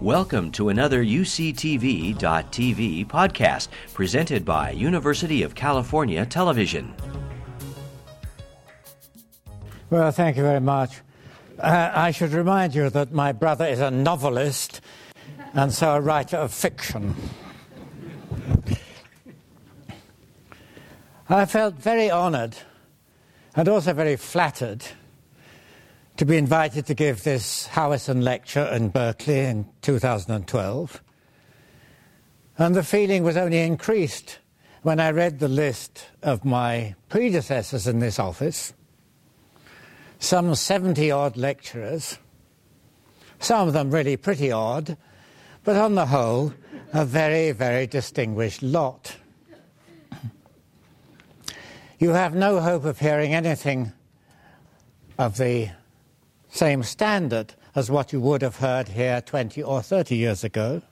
Welcome to another UCTV.tv podcast presented by University of California Television. Well, thank you very much. Uh, I should remind you that my brother is a novelist and so a writer of fiction. I felt very honored and also very flattered to be invited to give this Howison lecture in Berkeley in 2012. And the feeling was only increased when I read the list of my predecessors in this office some 70 odd lecturers, some of them really pretty odd, but on the whole, a very, very distinguished lot. You have no hope of hearing anything of the same standard as what you would have heard here 20 or 30 years ago.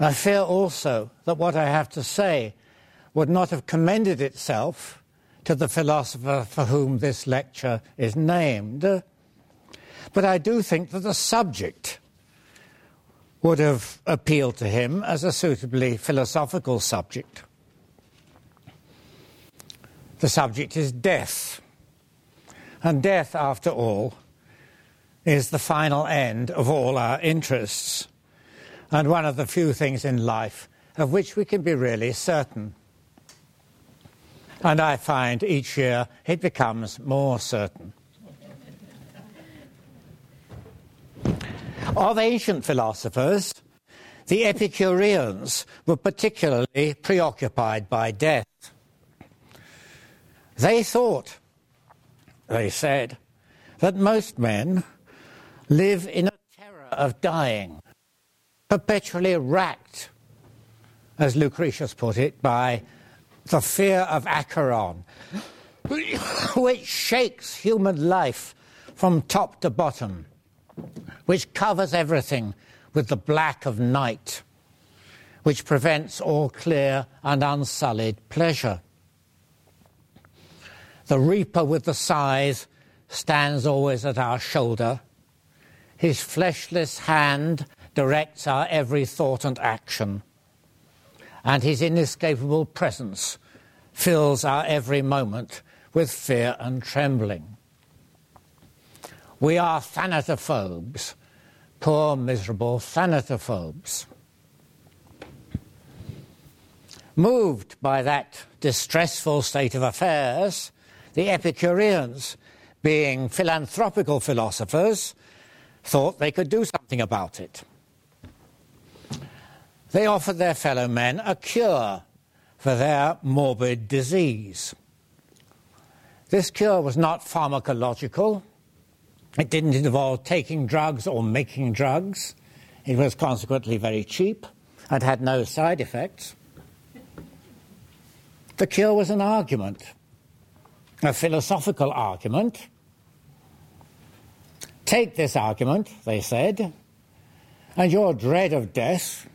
I fear also that what I have to say would not have commended itself to the philosopher for whom this lecture is named. But I do think that the subject would have appealed to him as a suitably philosophical subject. The subject is death. And death, after all, is the final end of all our interests, and one of the few things in life of which we can be really certain. And I find each year it becomes more certain. of ancient philosophers, the Epicureans were particularly preoccupied by death. They thought they said, that most men live in a terror of dying, perpetually racked, as Lucretius put it, by the fear of Acheron, which shakes human life from top to bottom, which covers everything with the black of night, which prevents all clear and unsullied pleasure. The reaper with the scythe stands always at our shoulder. His fleshless hand directs our every thought and action, and his inescapable presence fills our every moment with fear and trembling. We are thanatophobes, poor, miserable thanatophobes. Moved by that distressful state of affairs, the Epicureans, being philanthropical philosophers, thought they could do something about it. They offered their fellow men a cure for their morbid disease. This cure was not pharmacological. It didn't involve taking drugs or making drugs. It was consequently very cheap and had no side effects. The cure was an argument a philosophical argument. Take this argument, they said, and your dread of death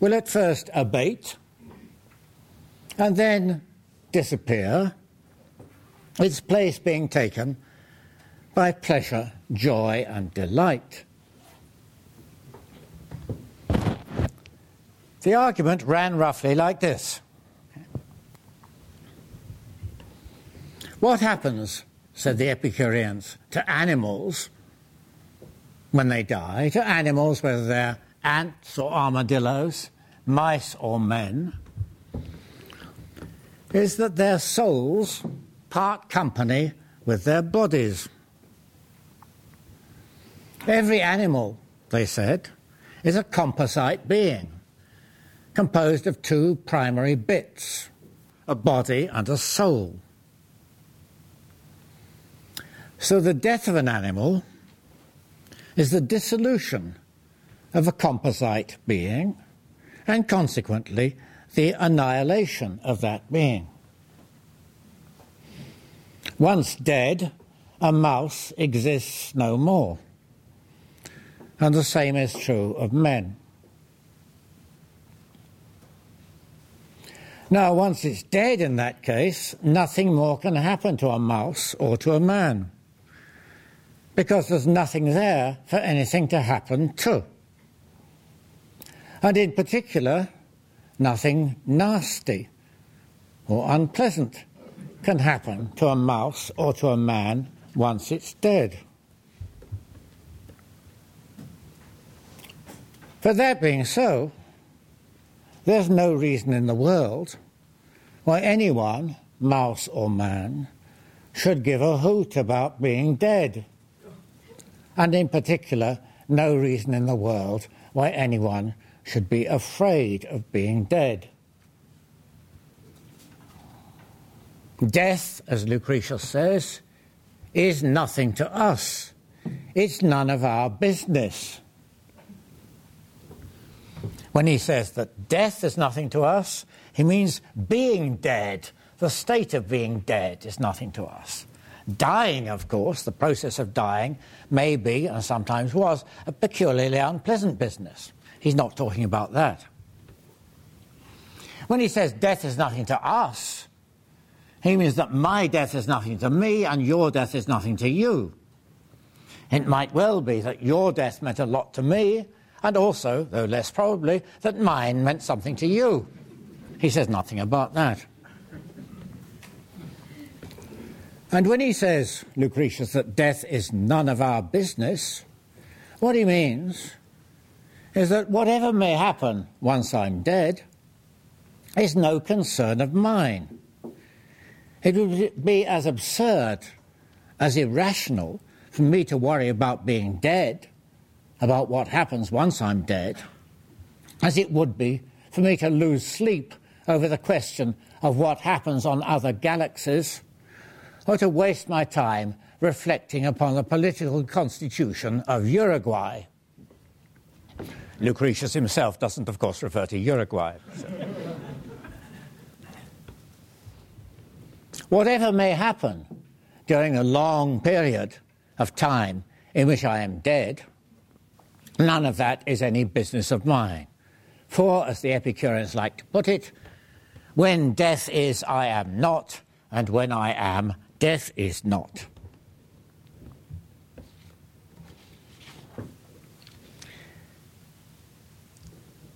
will at first abate and then disappear, its place being taken by pleasure, joy, and delight. The argument ran roughly like this What happens, said the Epicureans, to animals when they die, to animals, whether they're ants or armadillos, mice or men, is that their souls part company with their bodies. Every animal, they said, is a composite being composed of two primary bits a body and a soul. So the death of an animal is the dissolution of a composite being and consequently the annihilation of that being. Once dead, a mouse exists no more. And the same is true of men. Now, once it's dead in that case, nothing more can happen to a mouse or to a man. Because there's nothing there for anything to happen to. And in particular, nothing nasty or unpleasant can happen to a mouse or to a man once it's dead. For that being so, there's no reason in the world why anyone, mouse or man, should give a hoot about being dead. And in particular, no reason in the world why anyone should be afraid of being dead. Death, as Lucretius says, is nothing to us. It's none of our business. When he says that death is nothing to us, he means being dead. The state of being dead is nothing to us. Dying, of course, the process of dying, may be, and sometimes was, a peculiarly unpleasant business. He's not talking about that. When he says death is nothing to us, he means that my death is nothing to me and your death is nothing to you. It might well be that your death meant a lot to me and also, though less probably, that mine meant something to you. He says nothing about that. And when he says, Lucretius, that death is none of our business, what he means is that whatever may happen once I'm dead is no concern of mine. It would be as absurd, as irrational for me to worry about being dead about what happens once I'm dead as it would be for me to lose sleep over the question of what happens on other galaxies or to waste my time reflecting upon the political constitution of Uruguay. Lucretius himself doesn't, of course, refer to Uruguay. So. Whatever may happen during a long period of time in which I am dead, None of that is any business of mine. For, as the Epicureans like to put it, when death is, I am not, and when I am, death is not.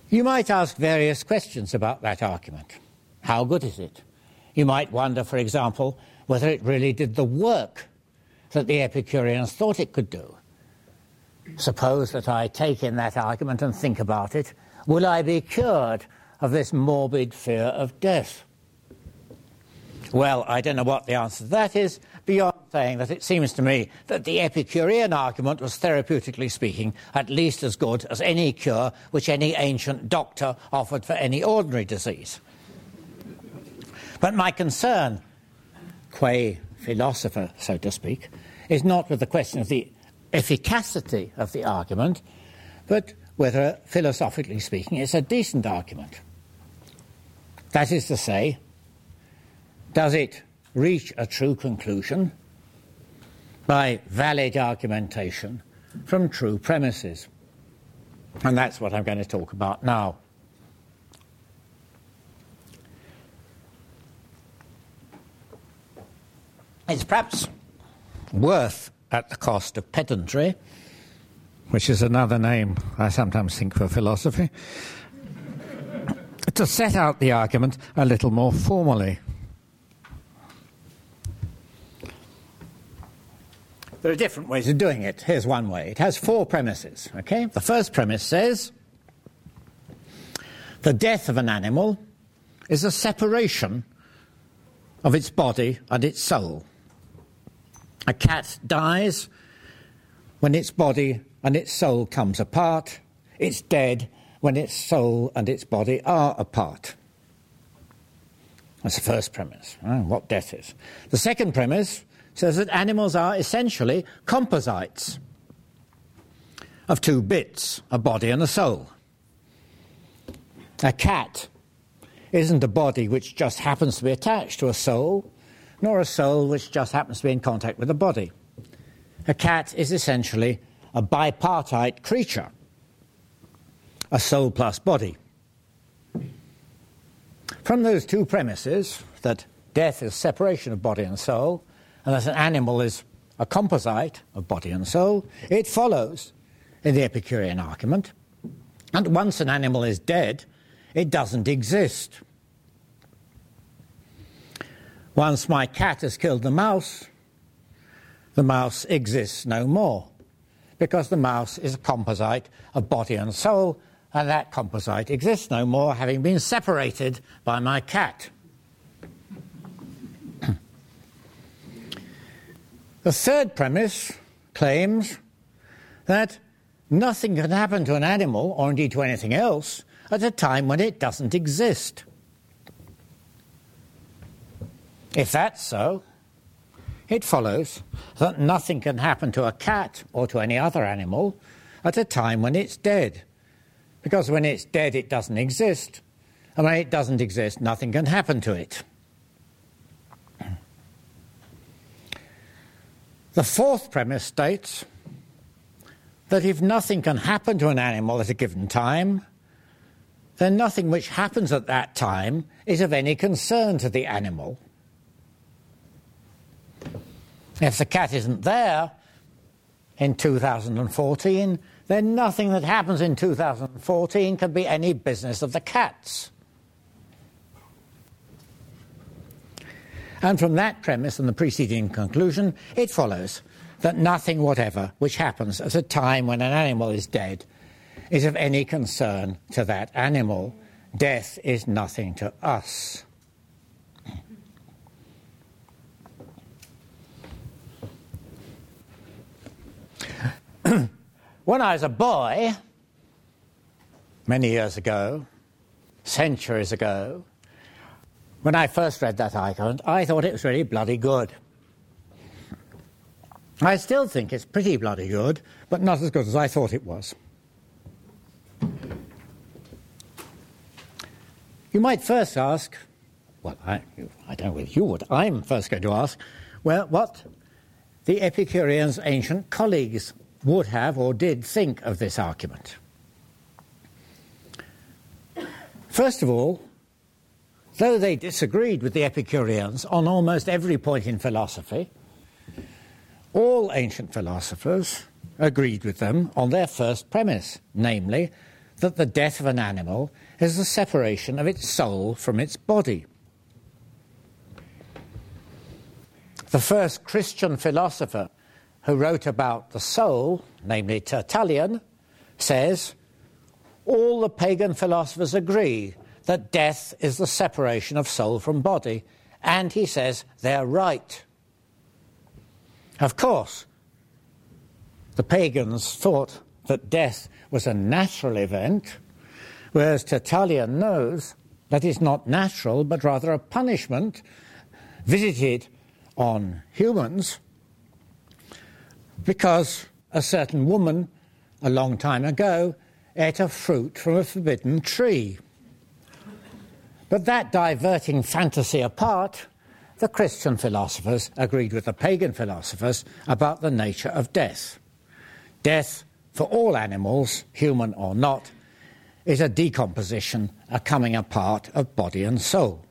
You might ask various questions about that argument. How good is it? You might wonder, for example, whether it really did the work that the Epicureans thought it could do. Suppose that I take in that argument and think about it. Will I be cured of this morbid fear of death? Well, I don't know what the answer to that is, beyond saying that it seems to me that the Epicurean argument was, therapeutically speaking, at least as good as any cure which any ancient doctor offered for any ordinary disease. But my concern, qua philosopher, so to speak, is not with the question of the efficacy of the argument, but whether, philosophically speaking, it's a decent argument. That is to say, does it reach a true conclusion by valid argumentation from true premises? And that's what I'm going to talk about now. It's perhaps worth at the cost of pedantry, which is another name I sometimes think for philosophy, to set out the argument a little more formally. There are different ways of doing it. Here's one way. It has four premises, okay? The first premise says the death of an animal is a separation of its body and its soul. A cat dies when its body and its soul comes apart. It's dead when its soul and its body are apart. That's the first premise, what death is. The second premise says that animals are essentially composites of two bits, a body and a soul. A cat isn't a body which just happens to be attached to a soul nor a soul which just happens to be in contact with a body. A cat is essentially a bipartite creature, a soul plus body. From those two premises, that death is separation of body and soul, that an animal is a composite of body and soul, it follows in the Epicurean argument and once an animal is dead, it doesn't exist. Once my cat has killed the mouse, the mouse exists no more because the mouse is a composite of body and soul, and that composite exists no more, having been separated by my cat. The third premise claims that nothing can happen to an animal, or indeed to anything else, at a time when it doesn't exist. If that's so, it follows that nothing can happen to a cat or to any other animal at a time when it's dead. Because when it's dead, it doesn't exist. And when it doesn't exist, nothing can happen to it. The fourth premise states that if nothing can happen to an animal at a given time, then nothing which happens at that time is of any concern to the animal. If the cat isn't there in 2014, then nothing that happens in 2014 can be any business of the cat's. And from that premise and the preceding conclusion, it follows that nothing whatever which happens at a time when an animal is dead is of any concern to that animal. Death is nothing to us. when I was a boy, many years ago, centuries ago, when I first read that argument, I thought it was really bloody good. I still think it's pretty bloody good, but not as good as I thought it was. You might first ask, well, I, I don't know whether you would, I'm first going to ask, well, what the Epicureans' ancient colleagues would have or did think of this argument. First of all, though they disagreed with the Epicureans on almost every point in philosophy, all ancient philosophers agreed with them on their first premise, namely, that the death of an animal is the separation of its soul from its body. The first Christian philosopher who wrote about the soul, namely Tertullian, says all the pagan philosophers agree that death is the separation of soul from body, and he says they're right. Of course, the pagans thought that death was a natural event, whereas Tertullian knows that it's not natural but rather a punishment visited on humans because a certain woman a long time ago ate a fruit from a forbidden tree. But that diverting fantasy apart, the Christian philosophers agreed with the pagan philosophers about the nature of death. Death, for all animals, human or not, is a decomposition, a coming apart of body and soul.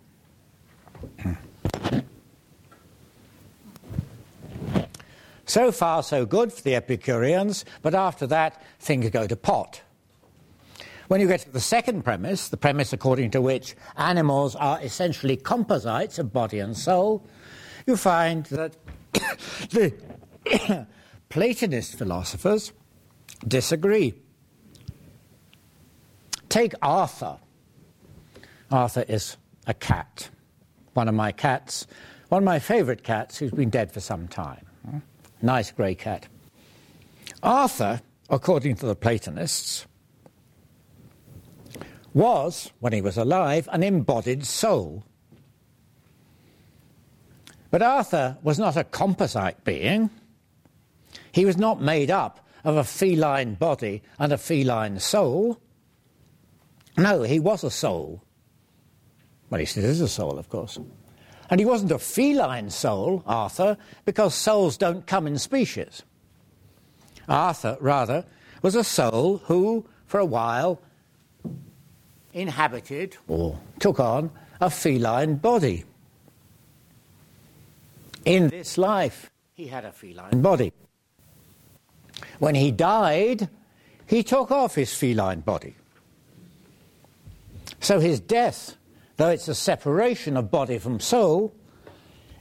so far, so good for the Epicureans, but after that, things go to pot. When you get to the second premise, the premise according to which animals are essentially composites of body and soul, you find that the Platonist philosophers disagree. Take Arthur. Arthur is a cat, one of my cats, one of my favorite cats who's been dead for some time. Nice grey cat. Arthur, according to the Platonists, was, when he was alive, an embodied soul. But Arthur was not a composite being. He was not made up of a feline body and a feline soul. No, he was a soul. Well, he still is a soul, of course. And he wasn't a feline soul, Arthur, because souls don't come in species. Arthur, rather, was a soul who, for a while, inhabited or took on a feline body. In this life, he had a feline body. When he died, he took off his feline body. So his death, though it's a separation of body from soul,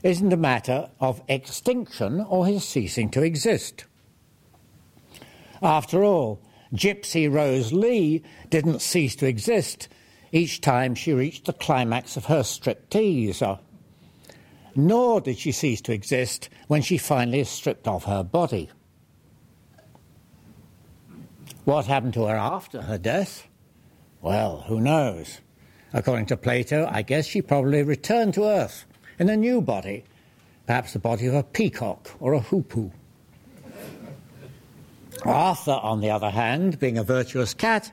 isn't a matter of extinction or his ceasing to exist. After all, Gypsy Rose Lee didn't cease to exist each time she reached the climax of her striptease. Nor did she cease to exist when she finally stripped off her body. What happened to her after her death? Well, who knows? According to Plato, I guess she probably returned to Earth in a new body, perhaps the body of a peacock or a hoopoe. Arthur, on the other hand, being a virtuous cat,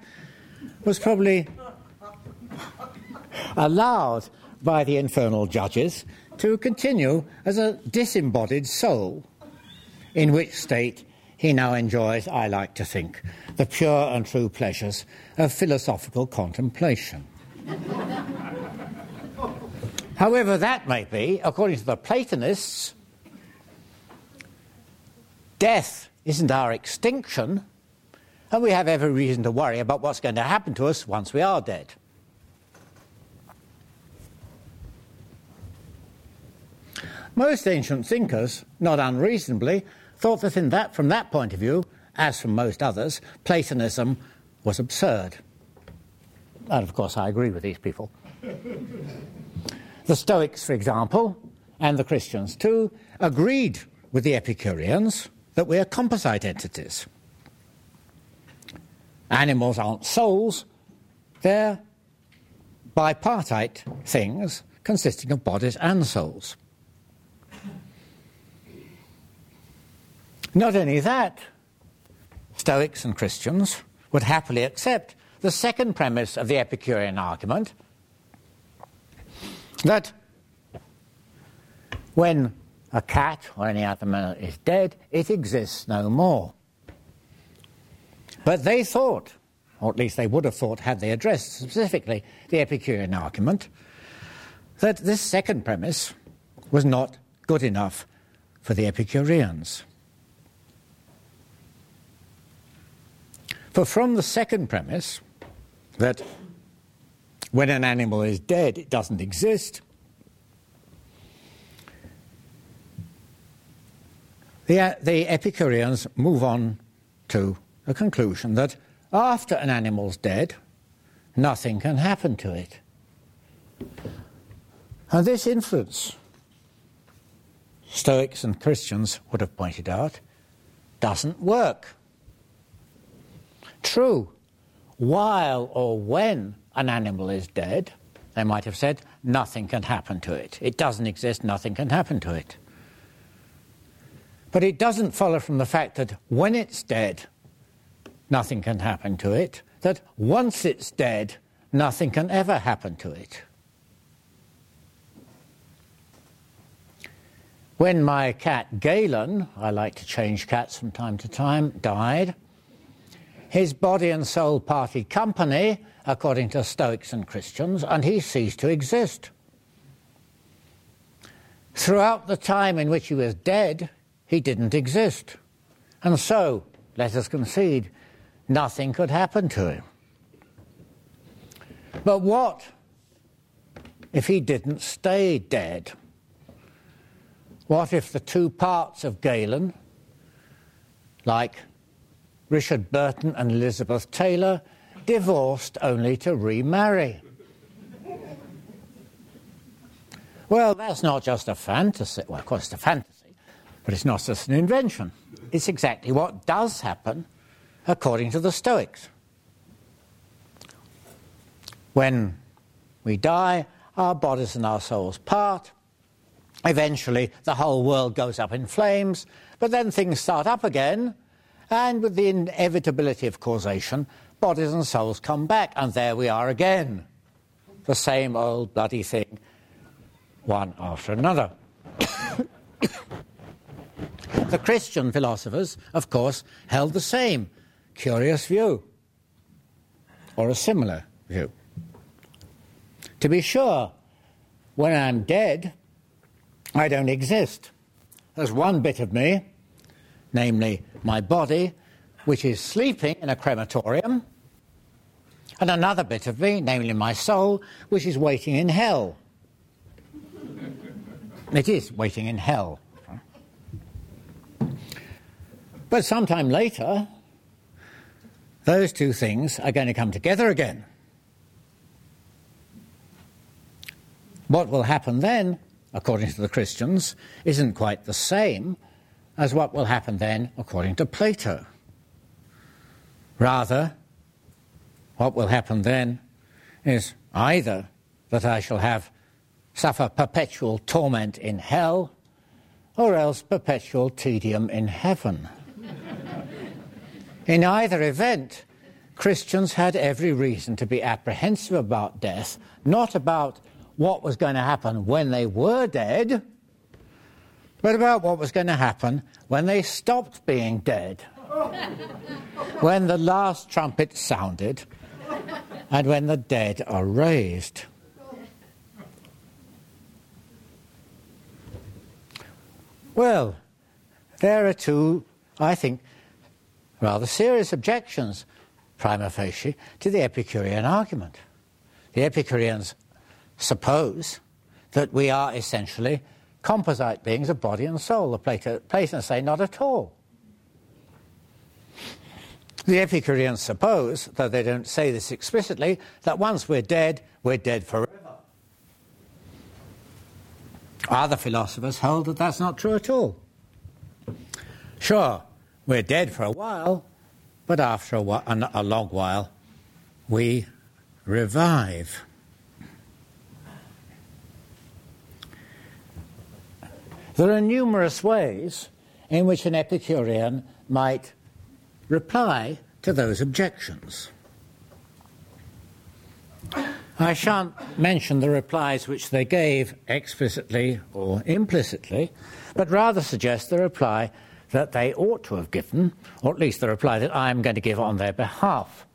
was probably allowed by the infernal judges to continue as a disembodied soul, in which state he now enjoys, I like to think, the pure and true pleasures of philosophical contemplation. However, that may be, according to the Platonists, death isn't our extinction, and we have every reason to worry about what's going to happen to us once we are dead. Most ancient thinkers, not unreasonably, thought that, that from that point of view, as from most others, Platonism was absurd. And of course, I agree with these people. the Stoics, for example, and the Christians too, agreed with the Epicureans that we are composite entities. Animals aren't souls, they're bipartite things consisting of bodies and souls. Not only that, Stoics and Christians would happily accept the second premise of the Epicurean argument that when a cat or any other animal is dead, it exists no more. But they thought, or at least they would have thought, had they addressed specifically the Epicurean argument, that this second premise was not good enough for the Epicureans. For from the second premise, that when an animal is dead, it doesn't exist, the, uh, the Epicureans move on to a conclusion that after an animal's dead, nothing can happen to it. And this influence, Stoics and Christians would have pointed out, doesn't work. True, while or when an animal is dead, they might have said, nothing can happen to it. It doesn't exist, nothing can happen to it. But it doesn't follow from the fact that when it's dead, nothing can happen to it, that once it's dead, nothing can ever happen to it. When my cat Galen, I like to change cats from time to time, died, his body and soul parted company, according to Stoics and Christians, and he ceased to exist. Throughout the time in which he was dead, he didn't exist. And so, let us concede, nothing could happen to him. But what if he didn't stay dead? What if the two parts of Galen, like Richard Burton and Elizabeth Taylor divorced only to remarry. Well, that's not just a fantasy. Well, of course, it's a fantasy, but it's not just an invention. It's exactly what does happen according to the Stoics. When we die, our bodies and our souls part. Eventually, the whole world goes up in flames, but then things start up again and with the inevitability of causation, bodies and souls come back, and there we are again. The same old bloody thing, one after another. the Christian philosophers, of course, held the same curious view, or a similar view. To be sure, when I'm dead, I don't exist. there's one bit of me, namely my body, which is sleeping in a crematorium, and another bit of me, namely my soul, which is waiting in hell. It is waiting in hell. But sometime later, those two things are going to come together again. What will happen then, according to the Christians, isn't quite the same as what will happen then, according to Plato. Rather, what will happen then is either that I shall have suffer perpetual torment in hell, or else perpetual tedium in heaven. In either event, Christians had every reason to be apprehensive about death, not about what was going to happen when they were dead, but about what was going to happen when they stopped being dead. when the last trumpet sounded and when the dead are raised. Well, there are two, I think, rather serious objections, prima facie, to the Epicurean argument. The Epicureans suppose that we are essentially composite beings of body and soul. The Plato, Platonists say not at all. The Epicureans suppose, though they don't say this explicitly, that once we're dead, we're dead forever. Other philosophers hold that that's not true at all. Sure, we're dead for a while, but after a, while, a long while, we revive. There are numerous ways in which an Epicurean might reply to those objections. I shan't mention the replies which they gave explicitly or implicitly, but rather suggest the reply that they ought to have given, or at least the reply that I am going to give on their behalf.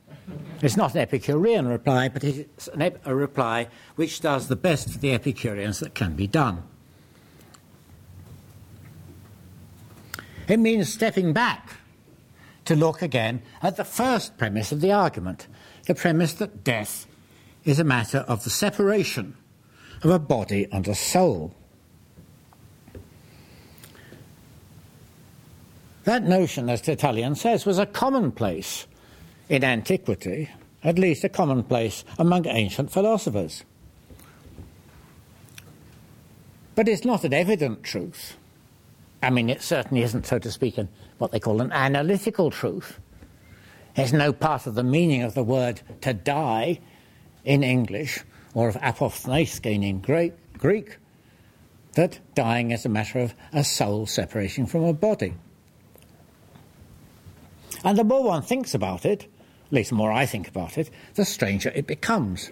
It's not an Epicurean reply, but it's ep- a reply which does the best for the Epicureans that can be done. It means stepping back to look again at the first premise of the argument the premise that death is a matter of the separation of a body and a soul. That notion, as Tertullian says, was a commonplace in antiquity, at least a commonplace among ancient philosophers. But it's not an evident truth. I mean, it certainly isn't, so to speak, an, what they call an analytical truth. There's no part of the meaning of the word to die in English or of apophthneiskein in Greek that dying is a matter of a soul separating from a body. And the more one thinks about it, at least the more I think about it, the stranger it becomes.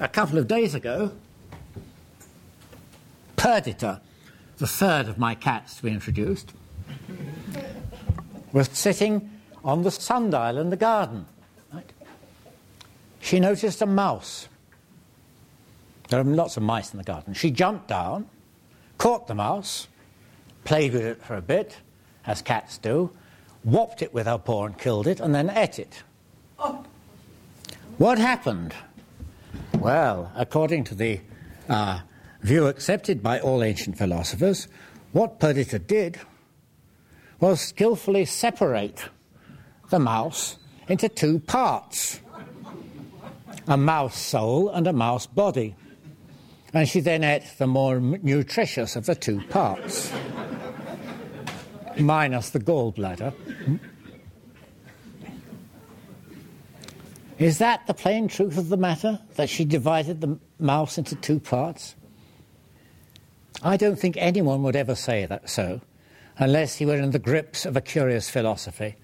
A couple of days ago, Perdita, the third of my cats to be introduced, was sitting on the sundial in the garden. Right? She noticed a mouse. There are lots of mice in the garden. She jumped down, caught the mouse, played with it for a bit, as cats do, whopped it with her paw and killed it, and then ate it. Oh. What happened? Well, according to the uh, view accepted by all ancient philosophers, what Perdita did was skillfully separate the mouse into two parts a mouse soul and a mouse body. And she then ate the more nutritious of the two parts, minus the gallbladder. Is that the plain truth of the matter? That she divided the mouse into two parts? I don't think anyone would ever say that so, unless he were in the grips of a curious philosophy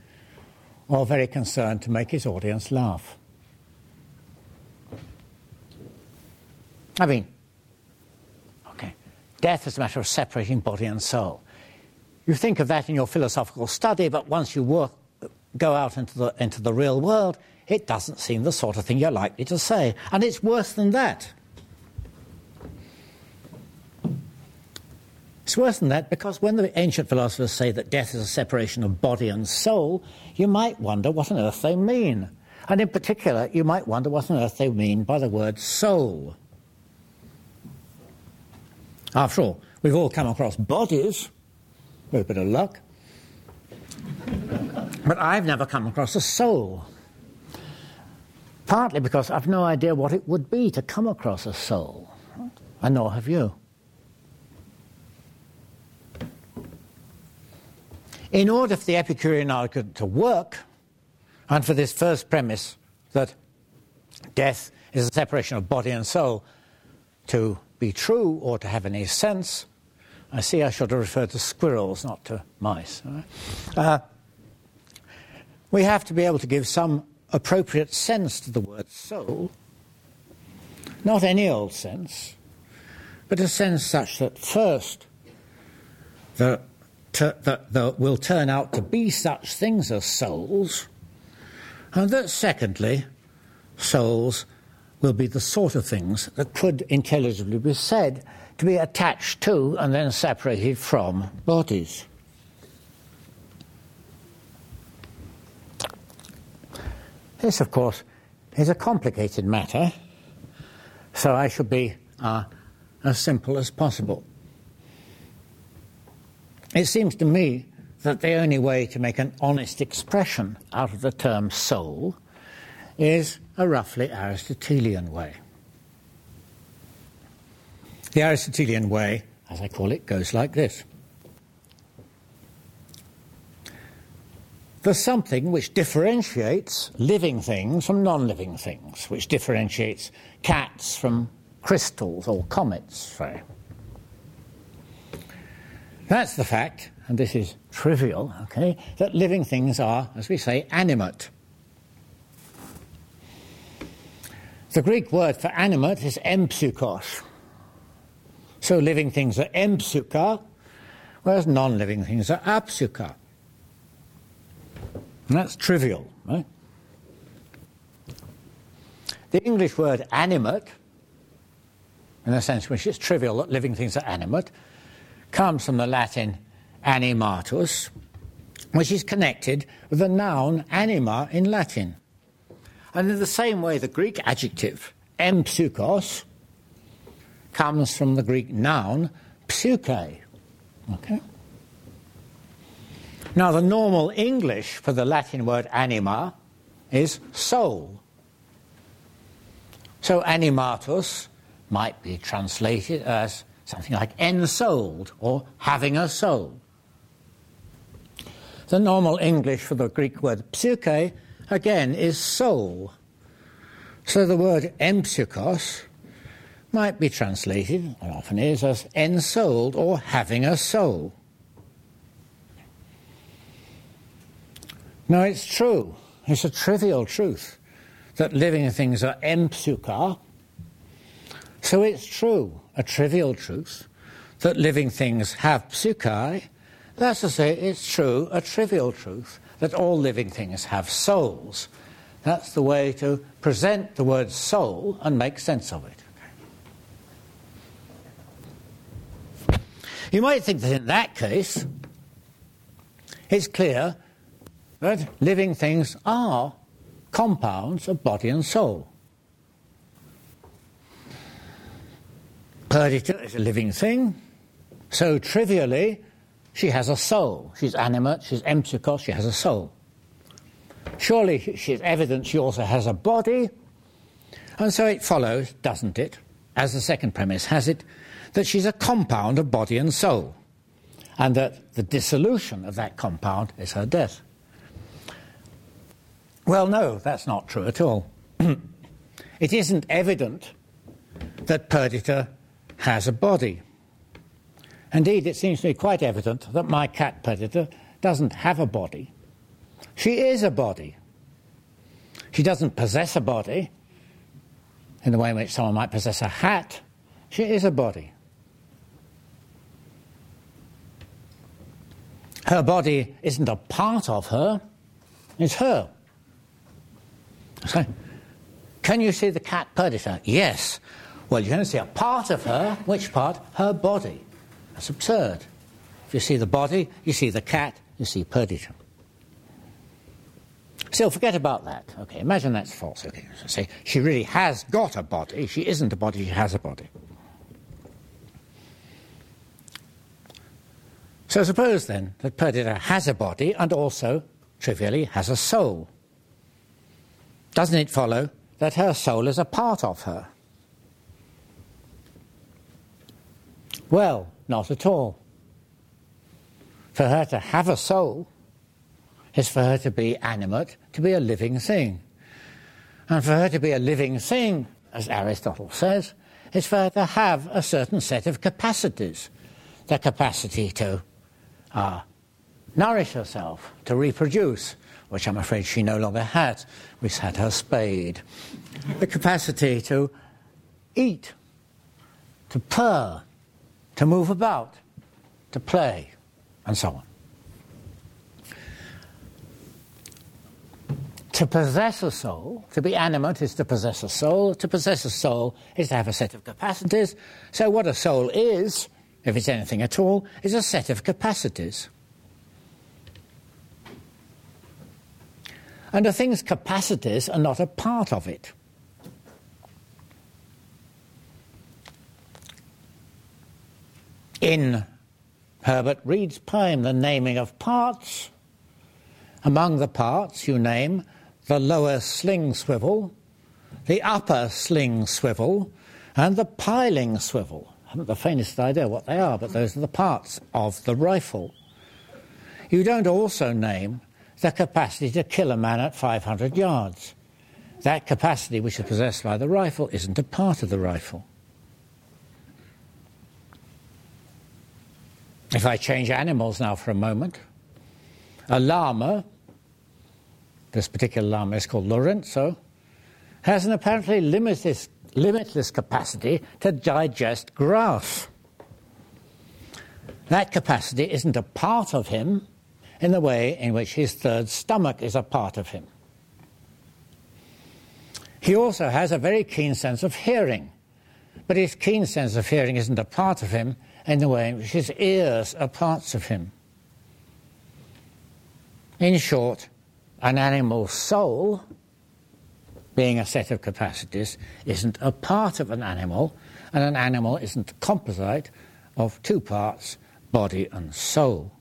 or very concerned to make his audience laugh. I mean, okay, death is a matter of separating body and soul. You think of that in your philosophical study, but once you work, go out into the, into the real world, it doesn't seem the sort of thing you're likely to say. And it's worse than that. It's worse than that because when the ancient philosophers say that death is a separation of body and soul, you might wonder what on earth they mean. And in particular, you might wonder what on earth they mean by the word soul. After all, we've all come across bodies with a bit of luck. but I've never come across a soul. Partly because I've no idea what it would be to come across a soul, and nor have you. In order for the Epicurean argument to work, and for this first premise that death is a separation of body and soul to be true or to have any sense, I see I should have referred to squirrels, not to mice. Uh, we have to be able to give some appropriate sense to the word soul, not any old sense, but a sense such that first the, the, will turn out to be such things as souls, and that secondly, souls will be the sort of things that could intelligibly be said to be attached to and then separated from bodies. This, of course, is a complicated matter, so I should be uh, as simple as possible. It seems to me that the only way to make an honest expression out of the term soul is a roughly Aristotelian way. The Aristotelian way, as I call it, goes like this The something which differentiates living things from non living things, which differentiates cats from crystals or comets, say. That's the fact, and this is trivial, okay, that living things are, as we say, animate. The Greek word for animate is empsukos. So living things are empsuka, whereas non living things are apsuka. And that's trivial, right? The English word animate, in the sense which it's trivial that living things are animate, comes from the Latin animatus, which is connected with the noun anima in Latin. And in the same way, the Greek adjective empsukos comes from the Greek noun psyche. Okay? Now, the normal English for the Latin word anima is soul. So, animatus might be translated as something like ensouled or having a soul. The normal English for the Greek word psyche, again, is soul. So the word empsychos might be translated, and often is, as ensouled or having a soul. Now, it's true, it's a trivial truth that living things are empsuka. So it's true, a trivial truth, that living things have psyche. That's to say, it's true, a trivial truth, that all living things have souls. That's the way to present the word soul and make sense of it. You might think that in that case, it's clear that living things are compounds of body and soul. Perdita is a living thing, so trivially, she has a soul. She's animate, she's empsychos, she has a soul. Surely she's evident she also has a body, and so it follows, doesn't it, as the second premise has it, that she's a compound of body and soul, and that the dissolution of that compound is her death. Well, no, that's not true at all. it isn't evident that Perdita has a body. Indeed, it seems to me quite evident that my cat Perdita doesn't have a body. She is a body. She doesn't possess a body in the way in which someone might possess a hat. She is a body. Her body isn't a part of her, it's her. So, can you see the cat Perdita? Yes. Well, you can see a part of her. Which part? Her body. That's absurd. If you see the body, you see the cat, you see Perdita. Still, forget about that. Okay, imagine that's false. Okay, so say she really has got a body. She isn't a body, she has a body. So suppose then that Perdita has a body and also, trivially, has a soul. Doesn't it follow that her soul is a part of her? Well, not at all. For her to have a soul is for her to be animate, to be a living thing. And for her to be a living thing, as Aristotle says, is for her to have a certain set of capacities. The capacity to uh, nourish herself, to reproduce, which I'm afraid she no longer has. We've had her spayed. the capacity to eat, to purr, to move about, to play, and so on. To possess a soul, to be animate is to possess a soul. To possess a soul is to have a set of capacities. So, what a soul is, if it's anything at all, is a set of capacities. And a thing's capacities are not a part of it. In Herbert Reed's poem, The Naming of Parts, among the parts you name the lower sling swivel, the upper sling swivel, and the piling swivel. I haven't the faintest idea what they are, but those are the parts of the rifle. You don't also name the capacity to kill a man at 500 yards. That capacity, which is possessed by the rifle, isn't a part of the rifle. If I change animals now for a moment, a llama, this particular llama is called Lorenzo, has an apparently limitless, limitless capacity to digest grass. That capacity isn't a part of him in the way in which his third stomach is a part of him. He also has a very keen sense of hearing, but his keen sense of hearing isn't a part of him in the way in which his ears are parts of him. In short, an animal's soul, being a set of capacities, isn't a part of an animal, and an animal isn't a composite of two parts, body and soul.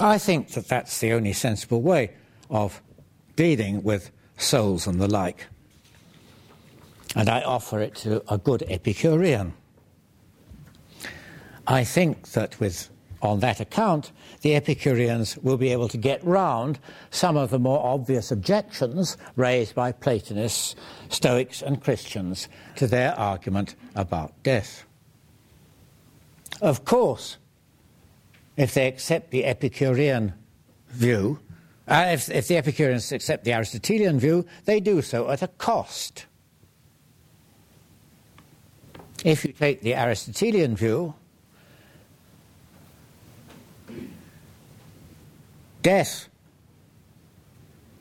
I think that that's the only sensible way of dealing with souls and the like. And I offer it to a good Epicurean. I think that with on that account, the Epicureans will be able to get round some of the more obvious objections raised by Platonists, Stoics, and Christians to their argument about death. Of course, if they accept the Epicurean view, uh, if, if the Epicureans accept the Aristotelian view, they do so at a cost. If you take the Aristotelian view, death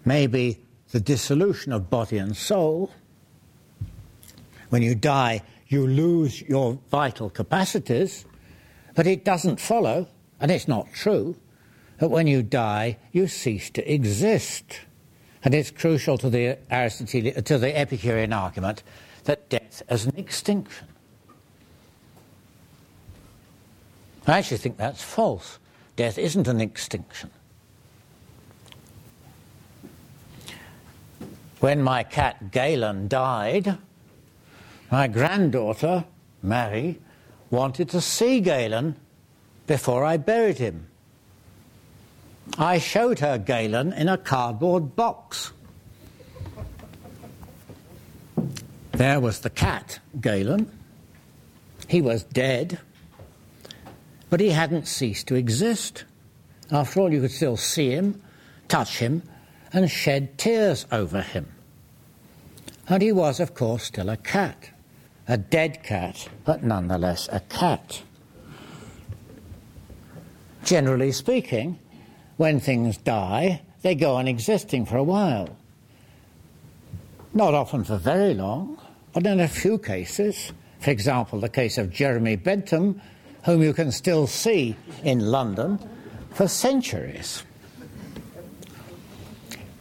may be the dissolution of body and soul. When you die, you lose your vital capacities, but it doesn't follow, and it's not true, that when you die, you cease to exist. And it's crucial to the Aristotelian, to the Epicurean argument that death is an extinction. I actually think that's false. Death isn't an extinction. When my cat Galen died, my granddaughter, Mary, wanted to see Galen before I buried him. I showed her Galen in a cardboard box. There was the cat, Galen. He was dead, but he hadn't ceased to exist. After all, you could still see him, touch him, and shed tears over him. And he was, of course, still a cat. A dead cat, but nonetheless a cat. Generally speaking, when things die, they go on existing for a while. Not often for very long, but in a few cases, for example, the case of Jeremy Bentham, whom you can still see in London for centuries.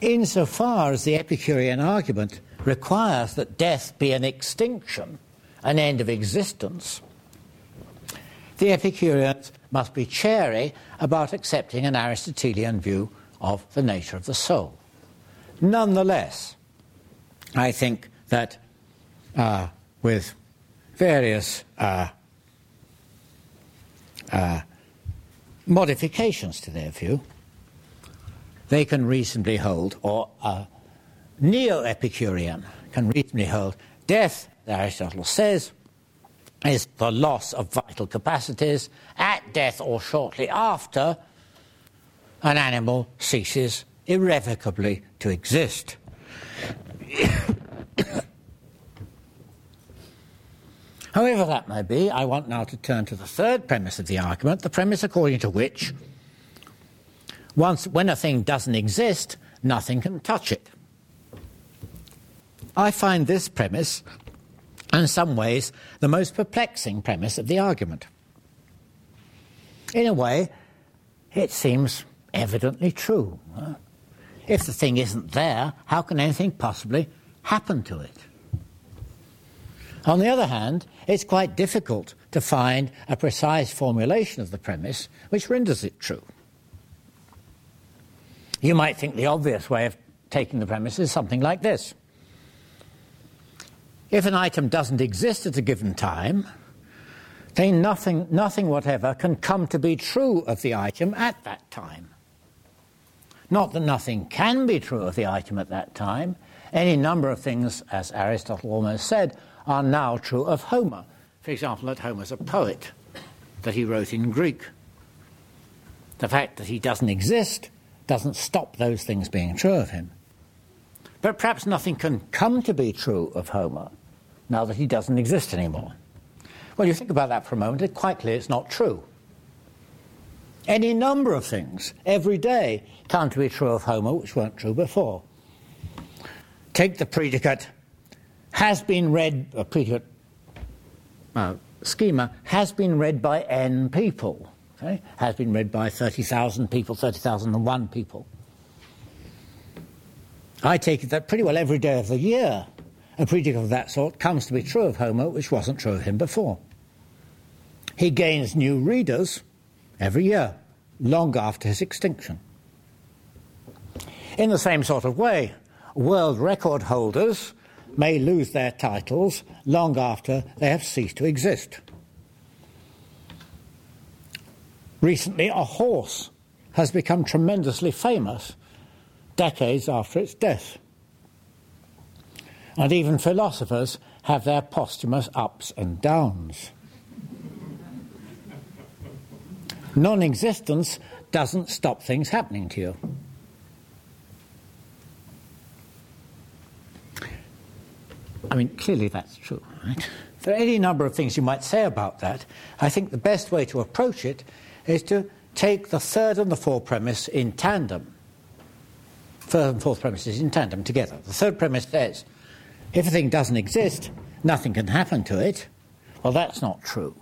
Insofar as the Epicurean argument requires that death be an extinction, an end of existence, the Epicureans must be chary about accepting an Aristotelian view of the nature of the soul. Nonetheless, I think that uh, with various uh, uh, modifications to their view, they can reasonably hold, or a neo Epicurean can reasonably hold, death, Aristotle says, is the loss of vital capacities at death or shortly after an animal ceases irrevocably to exist. However that may be, I want now to turn to the third premise of the argument, the premise according to which once when a thing doesn't exist, nothing can touch it. I find this premise, in some ways, the most perplexing premise of the argument. In a way, it seems evidently true. If the thing isn't there, how can anything possibly happen to it? On the other hand, it's quite difficult to find a precise formulation of the premise which renders it true. You might think the obvious way of taking the premise is something like this. If an item doesn't exist at a given time, then nothing, nothing whatever can come to be true of the item at that time. Not that nothing can be true of the item at that time. Any number of things, as Aristotle almost said, are now true of Homer. For example, that Homer's a poet, that he wrote in Greek. The fact that he doesn't exist doesn't stop those things being true of him. But perhaps nothing can come to be true of Homer now that he doesn't exist anymore. Well, you think about that for a moment, it's quite clear it's not true. Any number of things every day come to be true of Homer which weren't true before. Take the predicate has been read, a predicate uh, schema has been read by n people. Okay? Has been read by 30,000 people, 30,001 people. I take it that pretty well every day of the year a predicate of that sort comes to be true of Homer, which wasn't true of him before. He gains new readers every year, long after his extinction. In the same sort of way, world record holders may lose their titles long after they have ceased to exist. Recently, a horse has become tremendously famous decades after its death. And even philosophers have their posthumous ups and downs. Non existence doesn't stop things happening to you. I mean, clearly that's true, right? There are any number of things you might say about that. I think the best way to approach it is to take the third and the fourth premise in tandem. Third and fourth premises in tandem together. The third premise says if a thing doesn't exist, nothing can happen to it. Well, that's not true.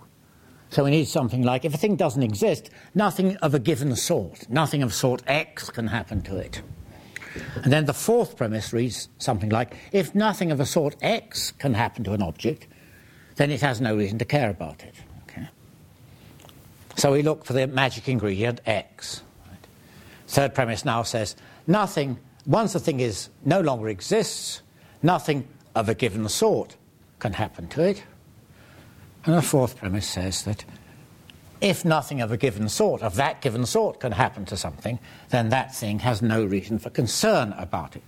So we need something like if a thing doesn't exist, nothing of a given sort, nothing of sort X can happen to it. And then the fourth premise reads something like if nothing of a sort X can happen to an object, then it has no reason to care about it. Okay? So we look for the magic ingredient X. Third premise now says nothing, once a thing is no longer exists, nothing of a given sort can happen to it. And the fourth premise says that if nothing of a given sort, of that given sort, can happen to something, then that thing has no reason for concern about it.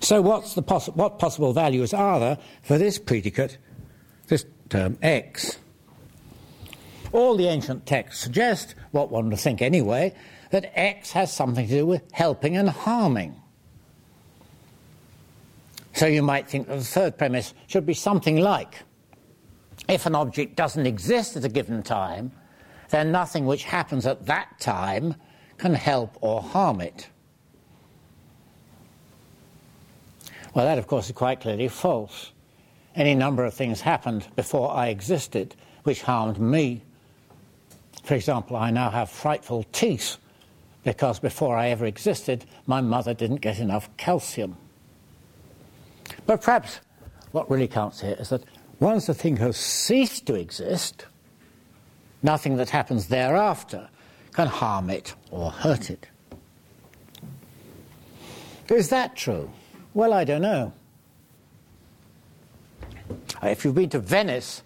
So, what's the poss- what possible values are there for this predicate, this term x? All the ancient texts suggest, what one would think anyway, that x has something to do with helping and harming. So you might think that the third premise should be something like if an object doesn't exist at a given time, then nothing which happens at that time can help or harm it. Well, that, of course, is quite clearly false. Any number of things happened before I existed which harmed me. For example, I now have frightful teeth because before I ever existed, my mother didn't get enough calcium. But perhaps what really counts here is that once a thing has ceased to exist, nothing that happens thereafter can harm it or hurt it. Is that true? Well, I don't know. If you've been to Venice,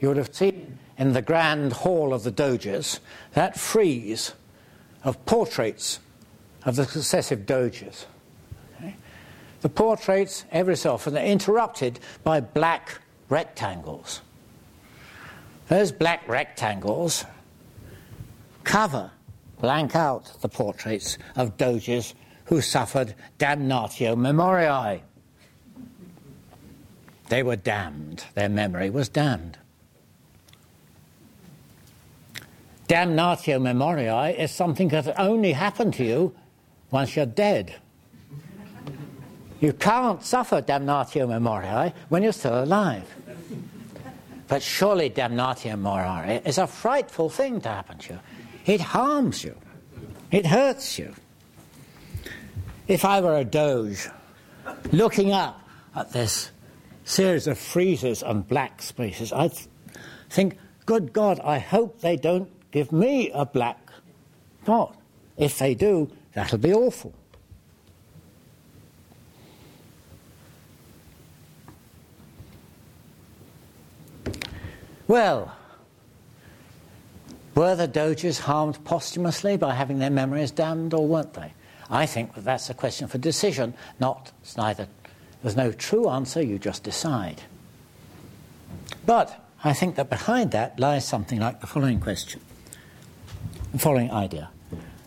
you would have seen in the grand hall of the Doges that frieze of portraits of the successive Doges. The portraits, every so often, are interrupted by black rectangles. Those black rectangles cover, blank out the portraits of Doges who suffered damnatio memoriae. They were damned, their memory was damned. Damnatio memoriae is something that only happened to you once you're dead. You can't suffer damnatio memoriae when you're still alive. But surely damnatio memoriae is a frightful thing to happen to you. It harms you. It hurts you. If I were a doge looking up at this series of friezes and black spaces, I'd think, good God, I hope they don't give me a black dot. If they do, that'll be awful. Well, were the Doges harmed posthumously by having their memories damned, or weren't they? I think that that's a question for decision, not it's neither. There's no true answer, you just decide. But I think that behind that lies something like the following question, the following idea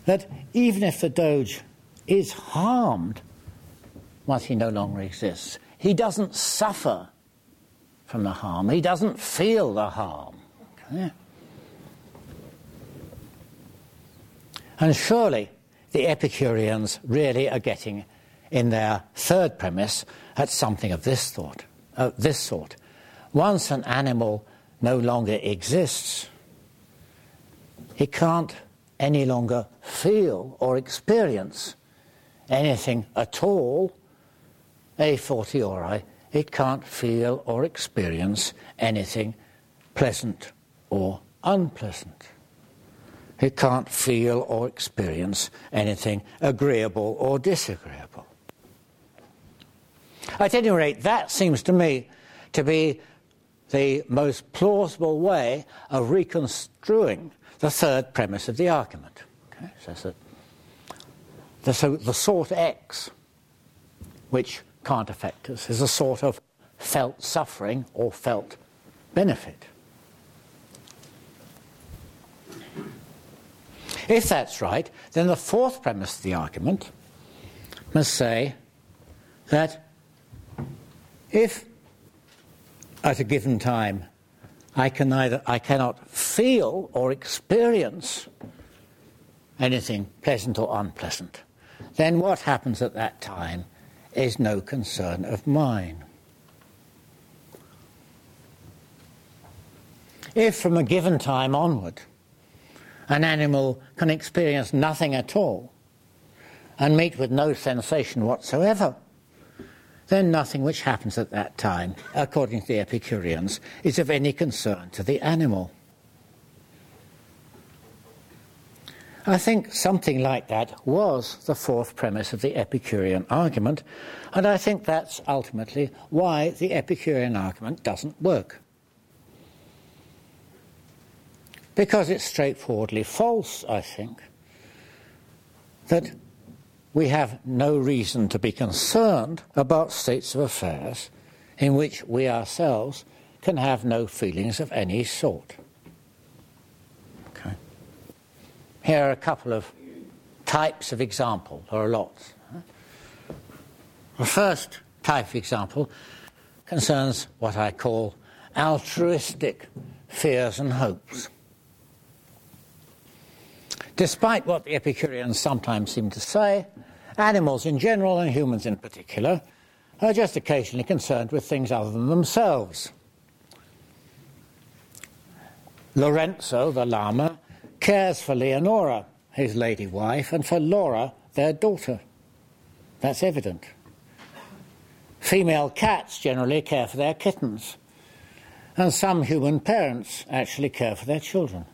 that even if the Doge is harmed once he no longer exists, he doesn't suffer from the harm, he doesn't feel the harm. Okay? And surely the Epicureans really are getting in their third premise at something of this thought, uh, this sort. Once an animal no longer exists, he can't any longer feel or experience anything at all, a fortiori, it can't feel or experience anything pleasant or unpleasant. It can't feel or experience anything agreeable or disagreeable. At any rate, that seems to me to be the most plausible way of reconstruing the third premise of the argument. Okay? So that the, so the sort X, which can't affect us, is a sort of felt suffering or felt benefit. If that's right, then the fourth premise of the argument must say that if at a given time I can neither I cannot feel or experience anything pleasant or unpleasant, then what happens at that time is no concern of mine. If from a given time onward an animal can experience nothing at all and meet with no sensation whatsoever, then nothing which happens at that time, according to the Epicureans, is of any concern to the animal. I think something like that was the fourth premise of the Epicurean argument, and I think that's ultimately why the Epicurean argument doesn't work. Because it's straightforwardly false, I think, that we have no reason to be concerned about states of affairs in which we ourselves can have no feelings of any sort. Okay. Here are a couple of types of example. There are lots. The first type of example concerns what I call altruistic fears and hopes. Despite what the Epicureans sometimes seem to say, animals in general and humans in particular are just occasionally concerned with things other than themselves. Lorenzo, the llama, cares for Leonora, his lady wife, and for Laura, their daughter. That's evident. Female cats generally care for their kittens, and some human parents actually care for their children.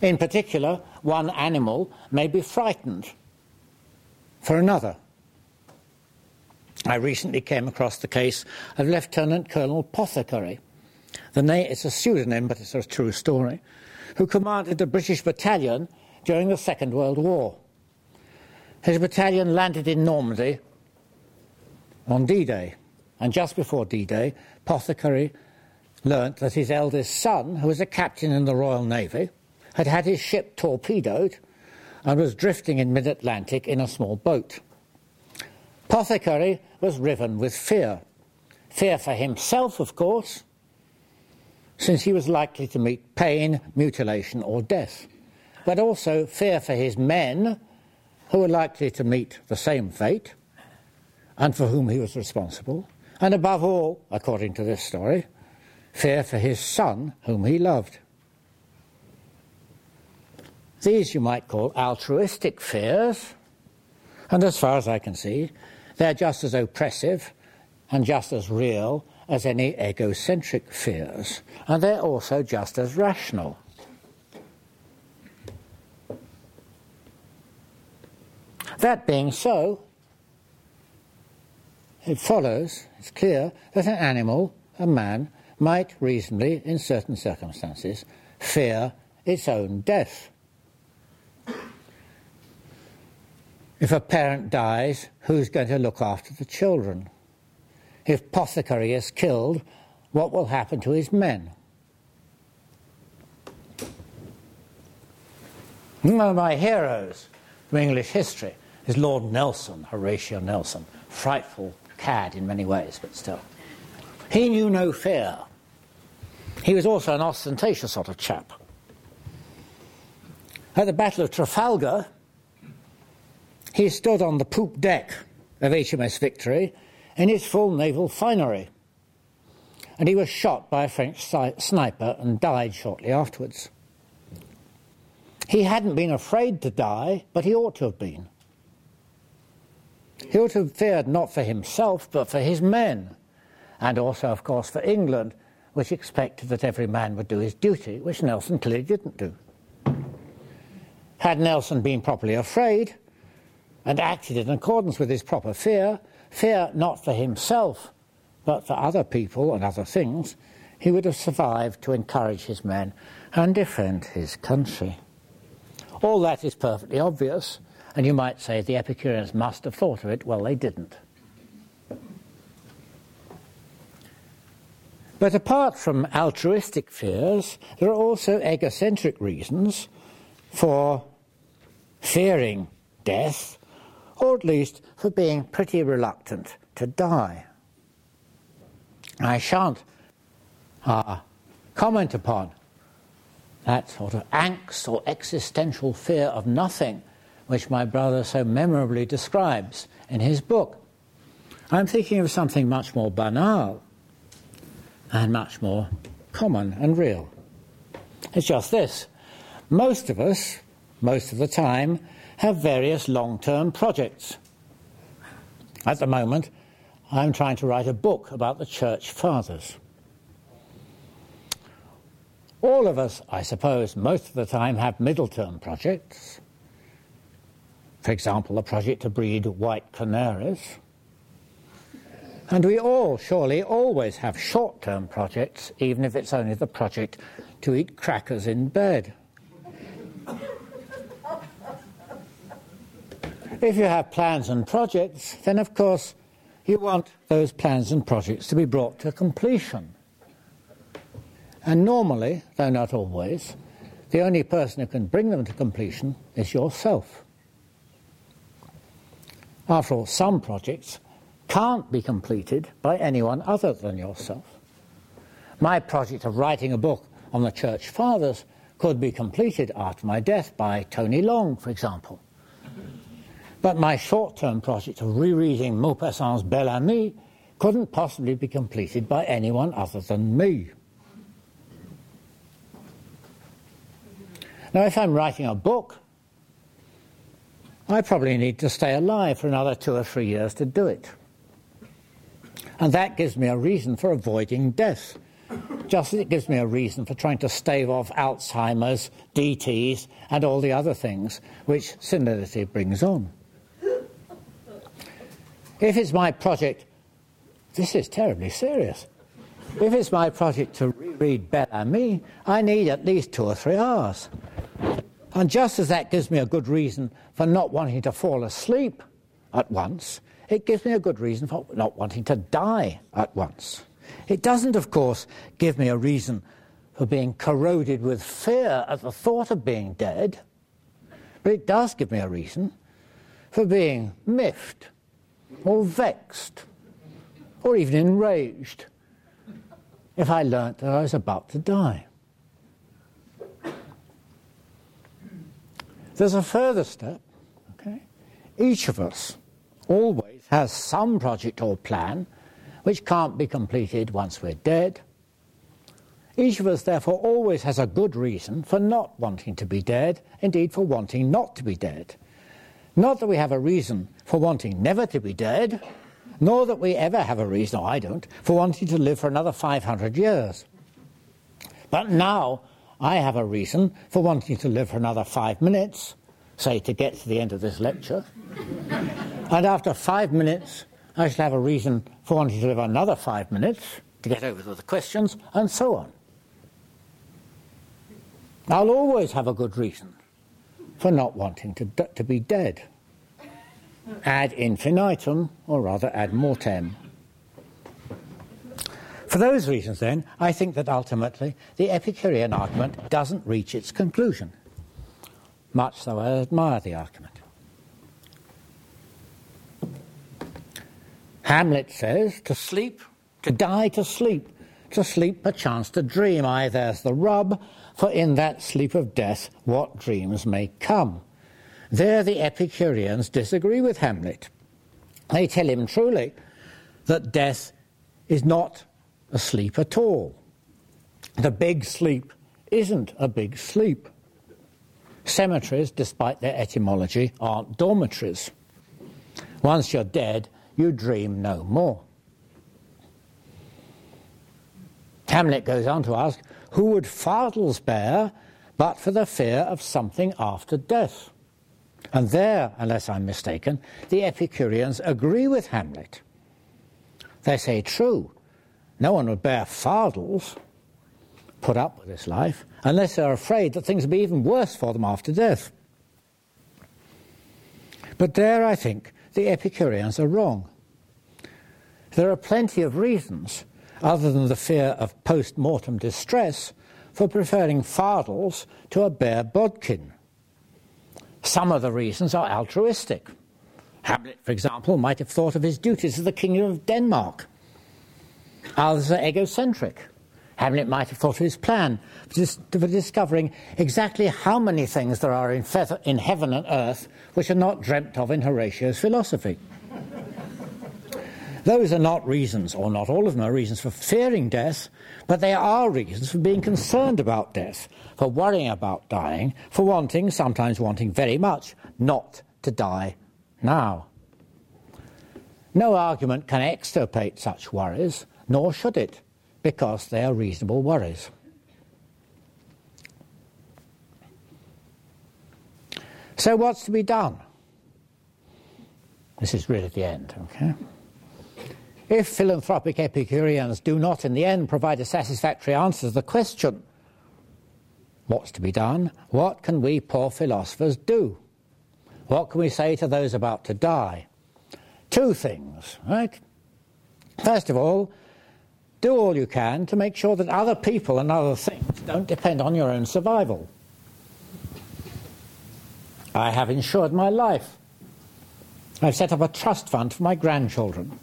In particular, one animal may be frightened for another. I recently came across the case of Lieutenant Colonel Pothecary. The name is a pseudonym, but it's a true story, who commanded a British battalion during the Second World War. His battalion landed in Normandy on D Day, and just before D Day, Pothecary learnt that his eldest son, who was a captain in the Royal Navy, had had his ship torpedoed and was drifting in mid Atlantic in a small boat. Pothecary was riven with fear. Fear for himself, of course, since he was likely to meet pain, mutilation, or death, but also fear for his men, who were likely to meet the same fate, and for whom he was responsible, and above all, according to this story, fear for his son, whom he loved. These you might call altruistic fears, and as far as I can see, they're just as oppressive and just as real as any egocentric fears, and they're also just as rational. That being so, it follows, it's clear, that an animal, a man, might reasonably, in certain circumstances, fear its own death. If a parent dies, who's going to look after the children? If Pothecary is killed, what will happen to his men? One of my heroes from English history is Lord Nelson, Horatio Nelson. Frightful cad in many ways, but still. He knew no fear. He was also an ostentatious sort of chap. At the Battle of Trafalgar, he stood on the poop deck of HMS Victory in his full naval finery. And he was shot by a French sniper and died shortly afterwards. He hadn't been afraid to die, but he ought to have been. He ought to have feared not for himself, but for his men, and also, of course, for England, which expected that every man would do his duty, which Nelson clearly didn't do. Had Nelson been properly afraid, and acted in accordance with his proper fear, fear not for himself, but for other people and other things, he would have survived to encourage his men and defend his country. All that is perfectly obvious, and you might say the Epicureans must have thought of it. Well, they didn't. But apart from altruistic fears, there are also egocentric reasons for fearing death or at least for being pretty reluctant to die. I shan't uh, comment upon that sort of angst or existential fear of nothing which my brother so memorably describes in his book. I'm thinking of something much more banal and much more common and real. It's just this most of us, most of the time, have various long term projects. At the moment, I'm trying to write a book about the Church Fathers. All of us, I suppose, most of the time have middle term projects. For example, a project to breed white canaries. And we all, surely, always have short term projects, even if it's only the project to eat crackers in bed. If you have plans and projects, then of course you want those plans and projects to be brought to completion. And normally, though not always, the only person who can bring them to completion is yourself. After all, some projects can't be completed by anyone other than yourself. My project of writing a book on the Church Fathers could be completed after my death by Tony Long, for example. But my short term project of rereading Maupassant's Bel Ami couldn't possibly be completed by anyone other than me. Now, if I'm writing a book, I probably need to stay alive for another two or three years to do it. And that gives me a reason for avoiding death, just as it gives me a reason for trying to stave off Alzheimer's, DTs, and all the other things which senility brings on. If it's my project, this is terribly serious. If it's my project to reread Bel Ami, I need at least two or three hours. And just as that gives me a good reason for not wanting to fall asleep at once, it gives me a good reason for not wanting to die at once. It doesn't, of course, give me a reason for being corroded with fear at the thought of being dead, but it does give me a reason for being miffed or vexed or even enraged if I learnt that I was about to die. There's a further step. Okay? Each of us always has some project or plan which can't be completed once we're dead. Each of us, therefore, always has a good reason for not wanting to be dead, indeed, for wanting not to be dead. Not that we have a reason for wanting never to be dead, nor that we ever have a reason, or I don't, for wanting to live for another 500 years. But now I have a reason for wanting to live for another five minutes, say to get to the end of this lecture. and after five minutes, I shall have a reason for wanting to live another five minutes to get over to the questions, and so on. I'll always have a good reason for not wanting to, to be dead. Ad infinitum, or rather ad mortem. For those reasons, then, I think that ultimately the Epicurean argument doesn't reach its conclusion, much though I admire the argument. Hamlet says, to sleep, to die to sleep, to sleep perchance to dream, aye, there's the rub, for in that sleep of death what dreams may come. There the Epicureans disagree with Hamlet. They tell him truly that death is not a sleep at all. The big sleep isn't a big sleep. Cemeteries, despite their etymology, aren't dormitories. Once you're dead, you dream no more. Hamlet goes on to ask, Who would fardels bear but for the fear of something after death? And there, unless I'm mistaken, the Epicureans agree with Hamlet. They say, True, no one would bear fardels, put up with this life, unless they're afraid that things will be even worse for them after death. But there, I think, the Epicureans are wrong. There are plenty of reasons, other than the fear of post mortem distress, for preferring fardels to a bare bodkin. Some of the reasons are altruistic. Hamlet, for example, might have thought of his duties as the King of Denmark Others are egocentric. Hamlet might have thought of his plan for discovering exactly how many things there are in, feather, in heaven and earth which are not dreamt of in Horatio's philosophy. Those are not reasons, or not all of them are reasons for fearing death, but they are reasons for being concerned about death, for worrying about dying, for wanting, sometimes wanting very much, not to die now. No argument can extirpate such worries, nor should it, because they are reasonable worries. So, what's to be done? This is really the end, okay? If philanthropic Epicureans do not in the end provide a satisfactory answer to the question, what's to be done? What can we poor philosophers do? What can we say to those about to die? Two things, right? First of all, do all you can to make sure that other people and other things don't depend on your own survival. I have insured my life. I've set up a trust fund for my grandchildren.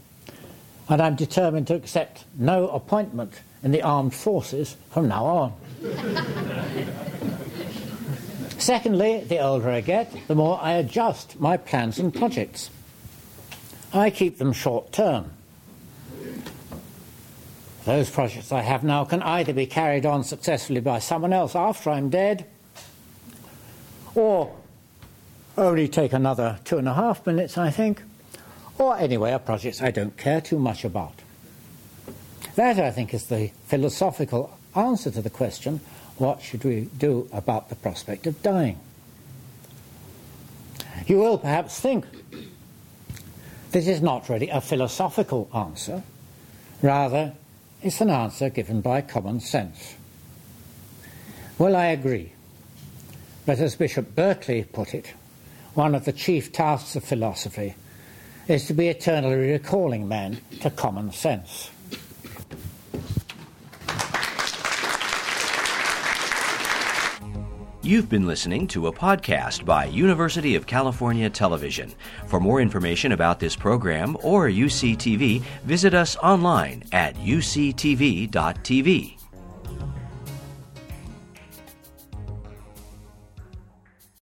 And I'm determined to accept no appointment in the armed forces from now on. Secondly, the older I get, the more I adjust my plans and projects. I keep them short term. Those projects I have now can either be carried on successfully by someone else after I'm dead, or only take another two and a half minutes, I think, or anyway, are projects I don't care too much about. That, I think, is the philosophical answer to the question what should we do about the prospect of dying? You will perhaps think this is not really a philosophical answer, rather, it's an answer given by common sense. Well, I agree. But as Bishop Berkeley put it, one of the chief tasks of philosophy is to be eternally recalling men to common sense. You've been listening to a podcast by University of California Television. For more information about this program or UCTV, visit us online at uctv.tv.